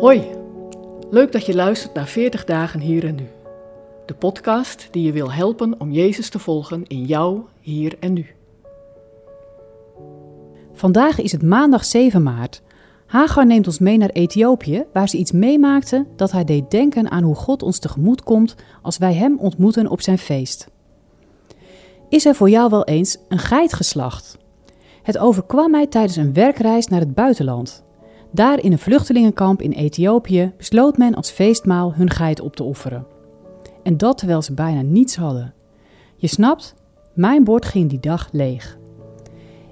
Hoi, leuk dat je luistert naar 40 dagen hier en nu. De podcast die je wil helpen om Jezus te volgen in jou, hier en nu. Vandaag is het maandag 7 maart. Hagar neemt ons mee naar Ethiopië, waar ze iets meemaakte dat haar deed denken aan hoe God ons tegemoet komt als wij Hem ontmoeten op zijn feest. Is er voor jou wel eens een geit geslacht? Het overkwam mij tijdens een werkreis naar het buitenland. Daar in een vluchtelingenkamp in Ethiopië besloot men als feestmaal hun geit op te offeren. En dat terwijl ze bijna niets hadden. Je snapt, mijn bord ging die dag leeg.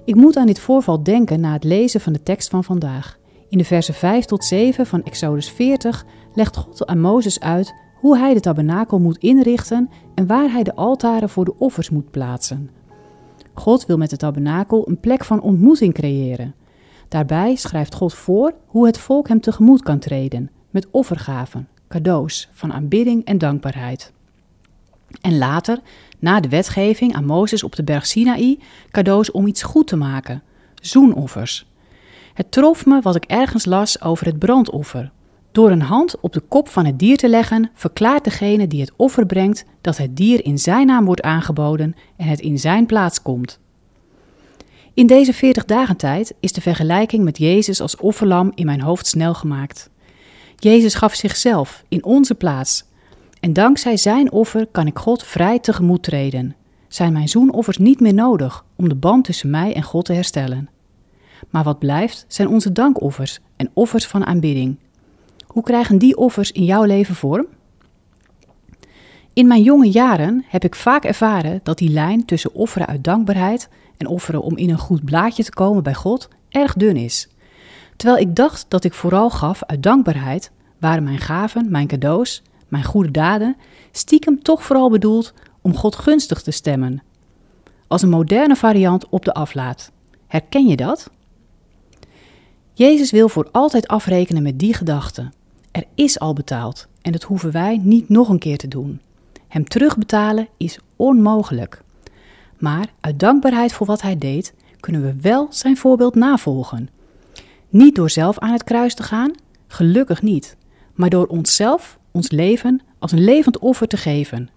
Ik moet aan dit voorval denken na het lezen van de tekst van vandaag. In de versen 5 tot 7 van Exodus 40 legt God aan Mozes uit hoe hij de tabernakel moet inrichten en waar hij de altaren voor de offers moet plaatsen. God wil met de tabernakel een plek van ontmoeting creëren. Daarbij schrijft God voor hoe het volk hem tegemoet kan treden, met offergaven, cadeaus van aanbidding en dankbaarheid. En later, na de wetgeving aan Mozes op de berg Sinaï, cadeaus om iets goed te maken, zoenoffers. Het trof me wat ik ergens las over het brandoffer. Door een hand op de kop van het dier te leggen, verklaart degene die het offer brengt dat het dier in zijn naam wordt aangeboden en het in zijn plaats komt. In deze 40 dagen tijd is de vergelijking met Jezus als offerlam in mijn hoofd snel gemaakt. Jezus gaf zichzelf in onze plaats. En dankzij zijn offer kan ik God vrij tegemoet treden. Zijn mijn zoenoffers niet meer nodig om de band tussen mij en God te herstellen. Maar wat blijft zijn onze dankoffers en offers van aanbidding. Hoe krijgen die offers in jouw leven vorm? In mijn jonge jaren heb ik vaak ervaren dat die lijn tussen offeren uit dankbaarheid en offeren om in een goed blaadje te komen bij God erg dun is. Terwijl ik dacht dat ik vooral gaf uit dankbaarheid, waren mijn gaven, mijn cadeaus, mijn goede daden stiekem toch vooral bedoeld om God gunstig te stemmen. Als een moderne variant op de aflaat. Herken je dat? Jezus wil voor altijd afrekenen met die gedachte. Er is al betaald en dat hoeven wij niet nog een keer te doen. Hem terugbetalen is onmogelijk. Maar uit dankbaarheid voor wat hij deed, kunnen we wel zijn voorbeeld navolgen. Niet door zelf aan het kruis te gaan, gelukkig niet, maar door onszelf, ons leven, als een levend offer te geven.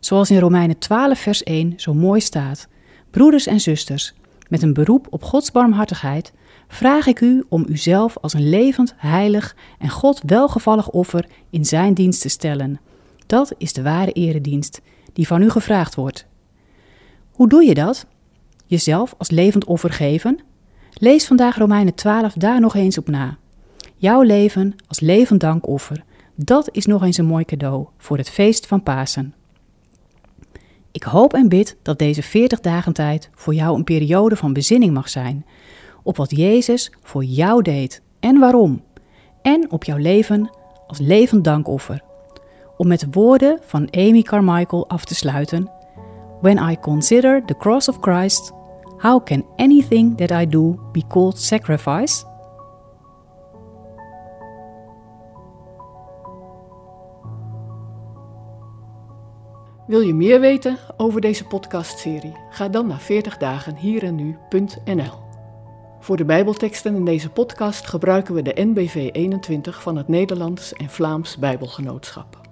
Zoals in Romeinen 12, vers 1 zo mooi staat: Broeders en zusters, met een beroep op Gods barmhartigheid, vraag ik u om uzelf als een levend, heilig en God welgevallig offer in Zijn dienst te stellen. Dat is de ware eredienst die van u gevraagd wordt. Hoe doe je dat? Jezelf als levend offer geven? Lees vandaag Romeinen 12 daar nog eens op na. Jouw leven als levend dankoffer, dat is nog eens een mooi cadeau voor het feest van Pasen. Ik hoop en bid dat deze 40 dagen tijd voor jou een periode van bezinning mag zijn op wat Jezus voor jou deed en waarom, en op jouw leven als levend dankoffer. Om met de woorden van Amy Carmichael af te sluiten: When I consider the cross of Christ, how can anything that I do be called sacrifice? Wil je meer weten over deze podcastserie? Ga dan naar 40dagenhierennu.nl. Voor de Bijbelteksten in deze podcast gebruiken we de NBV 21 van het Nederlands en Vlaams Bijbelgenootschap.